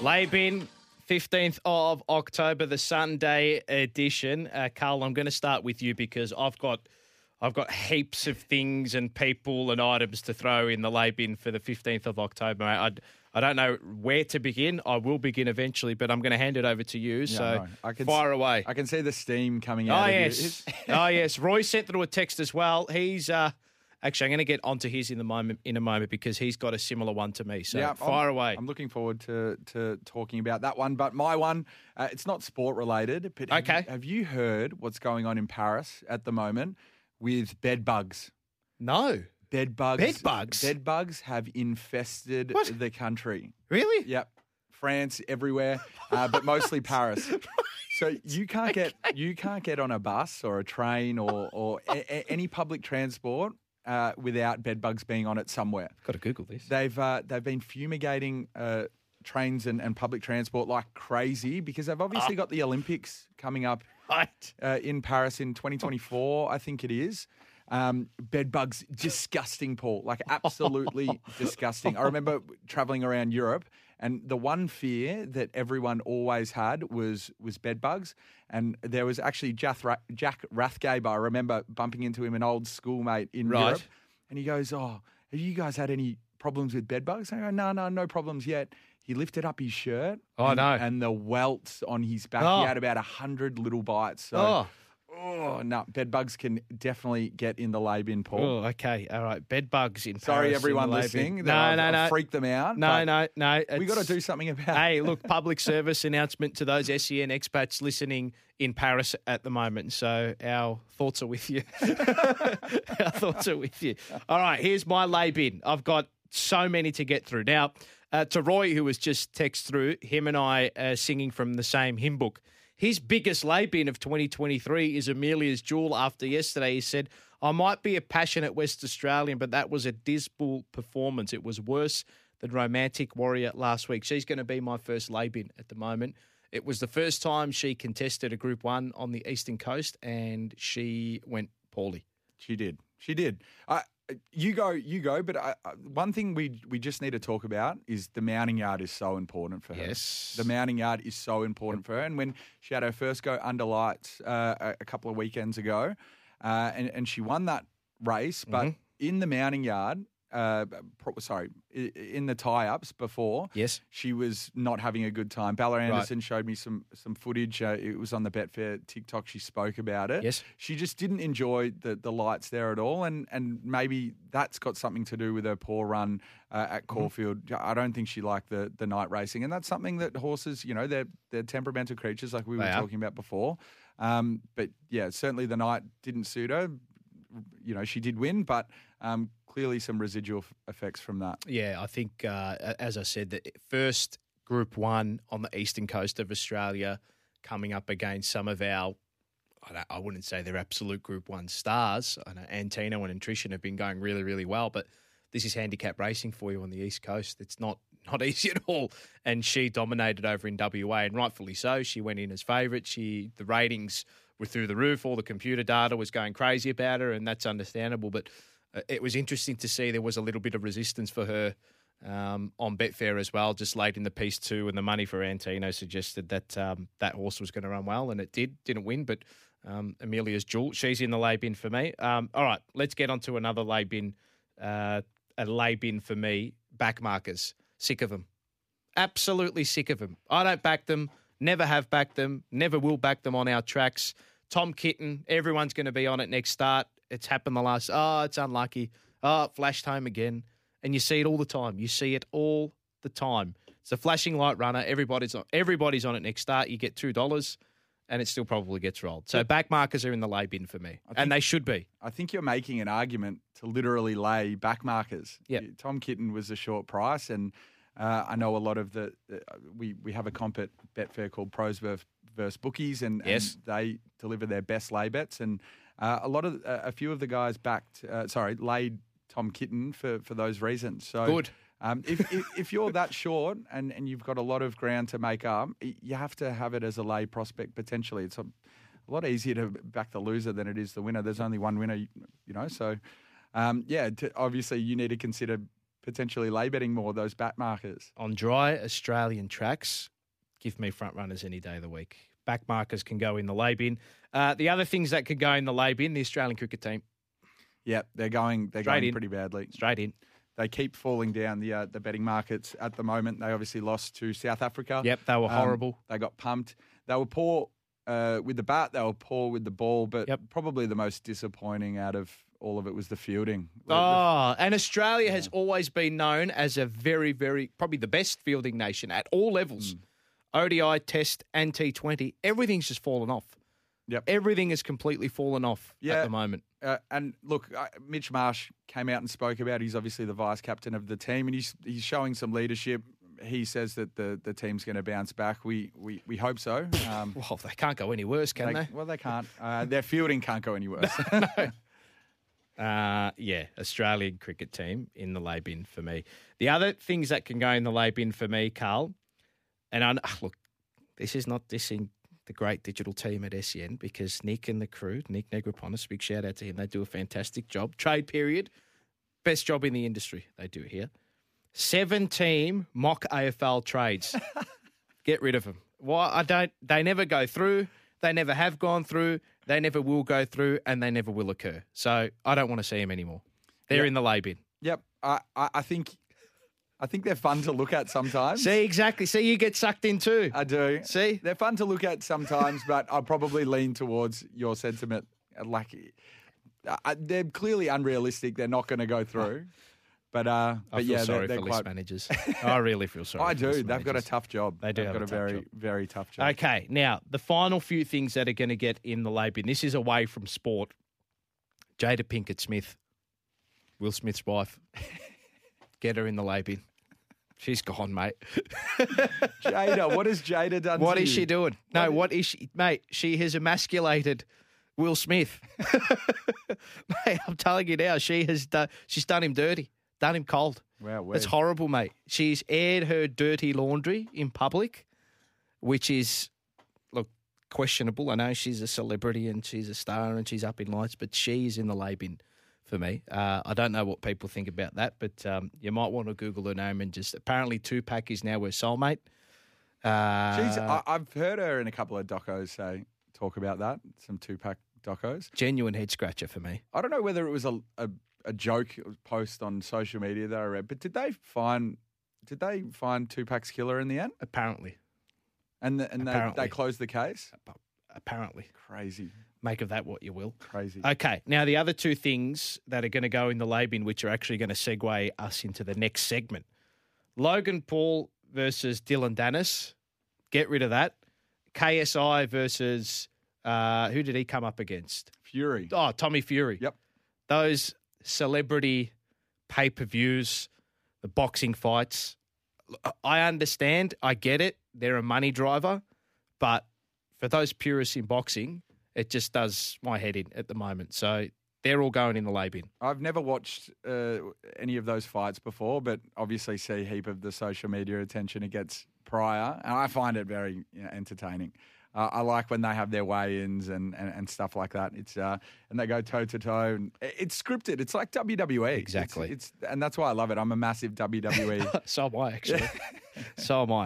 Laybin, 15th of October, the Sunday edition. Uh, Karl, I'm going to start with you because I've got I've got heaps of things and people and items to throw in the lay bin for the 15th of October. I, I don't know where to begin. I will begin eventually, but I'm going to hand it over to you. Yeah, so I can fire away. I can see the steam coming out. Oh yes, oh yes. Roy sent through a text as well. He's uh, actually I'm going to get onto his in the moment in a moment because he's got a similar one to me. So fire I'm, away. I'm looking forward to to talking about that one. But my one, uh, it's not sport related. But okay. Have you, have you heard what's going on in Paris at the moment with bed bugs? No. Bed bugs. Bed bugs. Bed bugs have infested what? the country. Really? Yep. France everywhere, uh, but mostly Paris. So you can't get you can't get on a bus or a train or or a, a, any public transport uh, without bed bugs being on it somewhere. Got to Google this. They've uh, they've been fumigating uh, trains and, and public transport like crazy because they've obviously oh. got the Olympics coming up right. Uh, in Paris in 2024, I think it is. Um, bed bugs, disgusting, Paul. Like absolutely disgusting. I remember traveling around Europe, and the one fear that everyone always had was was bed bugs. And there was actually Jack, Jack Rathgaber. I remember bumping into him, an old schoolmate in right. Europe, and he goes, "Oh, have you guys had any problems with bed bugs?" And I go, "No, no, no problems yet." He lifted up his shirt. Oh and, no! And the welts on his back. Oh. He had about a hundred little bites. So. Oh. Oh no, bed bugs can definitely get in the lay bin, Paul. Oh, okay, all right. Bed bugs in. Sorry, Paris everyone listening. No, I've, no, no. I've freaked them out. No, no, no. We got to do something about. Hey, look, public service announcement to those SEN expats listening in Paris at the moment. So our thoughts are with you. our thoughts are with you. All right, here's my lay bin. I've got so many to get through now. Uh, to Roy, who was just text through, him and I are singing from the same hymn book. His biggest lay bin of 2023 is Amelia's Jewel. After yesterday, he said, I might be a passionate West Australian, but that was a dismal performance. It was worse than Romantic Warrior last week. She's going to be my first lay bin at the moment. It was the first time she contested a Group 1 on the Eastern Coast, and she went poorly. She did. She did. I, you go, you go. But I, one thing we we just need to talk about is the mounting yard is so important for her. Yes, the mounting yard is so important for her. And when she had her first go under lights uh, a, a, couple of weekends ago, uh, and and she won that race, but mm-hmm. in the mounting yard, uh, sorry, in the tie-ups before. Yes, she was not having a good time. Bella Anderson showed me some some footage. Uh, it was on the Betfair TikTok. She spoke about it. Yes, she just didn't enjoy the, the lights there at all, and and maybe that's got something to do with her poor run uh, at mm-hmm. Caulfield. I don't think she liked the the night racing, and that's something that horses, you know, they're they're temperamental creatures, like we were talking about before. Um, but yeah, certainly the night didn't suit her. You know, she did win, but um, clearly some residual f- effects from that. Yeah, I think, uh, as I said, the first Group One on the eastern coast of Australia, coming up against some of our. I, wouldn't say they're absolute Group One stars. I know Antino and Nutrition have been going really, really well, but this is handicap racing for you on the east coast. It's not not easy at all. And she dominated over in WA, and rightfully so. She went in as favourite. She the ratings were through the roof. All the computer data was going crazy about her, and that's understandable. But it was interesting to see there was a little bit of resistance for her um, on Betfair as well, just late in the piece too, and the money for Antino suggested that um, that horse was going to run well, and it did. Didn't win, but um, Amelia's Jewel, she's in the lay bin for me. Um, all right, let's get on to another lay bin, uh, a lay bin for me. Back markers, sick of them, absolutely sick of them. I don't back them, never have backed them, never will back them on our tracks. Tom Kitten, everyone's going to be on it next start. It's happened the last. Oh, it's unlucky. Oh, it flashed home again, and you see it all the time. You see it all the time. It's a flashing light runner. Everybody's on. Everybody's on it next start. You get two dollars, and it still probably gets rolled. So back markers are in the lay bin for me, think, and they should be. I think you're making an argument to literally lay back markers. Yeah, Tom Kitten was a short price, and uh, I know a lot of the. Uh, we we have a comp at Betfair called Pros versus Bookies, and, yes. and they deliver their best lay bets and. Uh, a lot of uh, a few of the guys backed, uh, sorry, laid Tom Kitten for, for those reasons. So good. Um, if, if, if you're that short and, and you've got a lot of ground to make up, you have to have it as a lay prospect potentially. It's a, a lot easier to back the loser than it is the winner. There's only one winner, you know. So, um, yeah, to, obviously you need to consider potentially lay betting more those back markers. On dry Australian tracks, give me front runners any day of the week. Back markers can go in the lay bin. Uh, the other things that could go in the lay bin, the Australian cricket team, Yep, they're going they're Straight going in. pretty badly. straight in. They keep falling down the uh, the betting markets at the moment. They obviously lost to South Africa. Yep, they were Um, horrible. They got pumped. They were poor uh, with the bat. They were poor with the ball. But Yep. probably the most disappointing out of all of it was the fielding. Oh, and Australia has always been known as a very, very, probably the best fielding nation at all levels. Mm. ODI, Test, and T20. Everything's just fallen off. Yep. Everything has completely fallen off at the moment. Uh, and look, uh, Mitch Marsh came out and spoke about. He's obviously the vice captain of the team, and he's he's showing some leadership. He says that the, the team's going to bounce back. We we, we hope so. Um, Well, they can't go any worse, can they? Well, they can't. Uh, their fielding can't go any worse. Uh, yeah, Australian cricket team in the lay bin for me. The other things that can go in the lay bin for me, Karl, and I, ah, look, this is not dissing the great digital team at SEN because Nick and the crew, Nick Negroponis, big shout out to him. They do a fantastic job. Trade period, best job in the industry. They do here. Seven team mock AFL trades. Get rid of them. Why? I don't. They never go through. They never have gone through. They never will go through, and they never will occur. So I don't want to see them anymore. They're Yeah. in the lay bin. yep, I I think I think they're fun to look at sometimes. See exactly. See, you get sucked in too. I do. See? they're fun to look at sometimes, but I probably lean towards your sentiment. Like uh, they're clearly unrealistic. They're not going to go through. But uh, I but feel yeah, sorry they're, for they're list quite. managers. I really feel sorry. I for do. list They've got a tough job. They do They've have got a a, very job. very tough job. Okay, now the final few things that are going to get in the lay bin. This is away from sport. Jada Pinkett Smith, Will Smith's wife. Get her in the lay bin. She's gone, mate. Jada, what has Jada done? What is you? she doing? No, what is she, mate? She has emasculated Will Smith. mate, I'm telling you now, she has done. She's done him dirty, done him cold. Wow, It's horrible, mate. She's aired her dirty laundry in public, which is, look, questionable. I know she's a celebrity and she's a star and she's up in lights, but she's in the lay bin for me. Uh, I don't know what people think about that, but um, you might want to Google her name and just. Apparently, Tupac is now her soulmate. Uh, She's, I, I've heard her in a couple of docos say talk about that. Some Tupac docos. genuine head scratcher for me. I don't know whether it was a, a, a joke post on social media that I read, but did they find did they find Tupac's killer in the end? Apparently, And the, and they, they closed the case. apparently, Crazy, make of that what you will. crazy. Okay, now the other two things that are going to go in the lay bin, which are actually going to segue us into the next segment Logan Paul versus Dillon Danis. Get rid of that. KSI versus uh, who did he come up against? Fury. Oh, Tommy Fury. Yep. Those celebrity pay per views, the boxing fights. I understand. I get it. They're a money driver. But for those purists in boxing, it just does my head in at the moment. So they're all going in the lay bin. I've never watched uh, any of those fights before, but obviously see a heap of the social media attention it gets prior, and I find it very you know, entertaining. Uh, I like when they have their weigh-ins and, and, and stuff like that. It's uh, and they go toe to toe, it's scripted. It's like WWE. It's- Exactly. It's, and that's why I love it. I'm a massive WWE So am I, actually. so am I.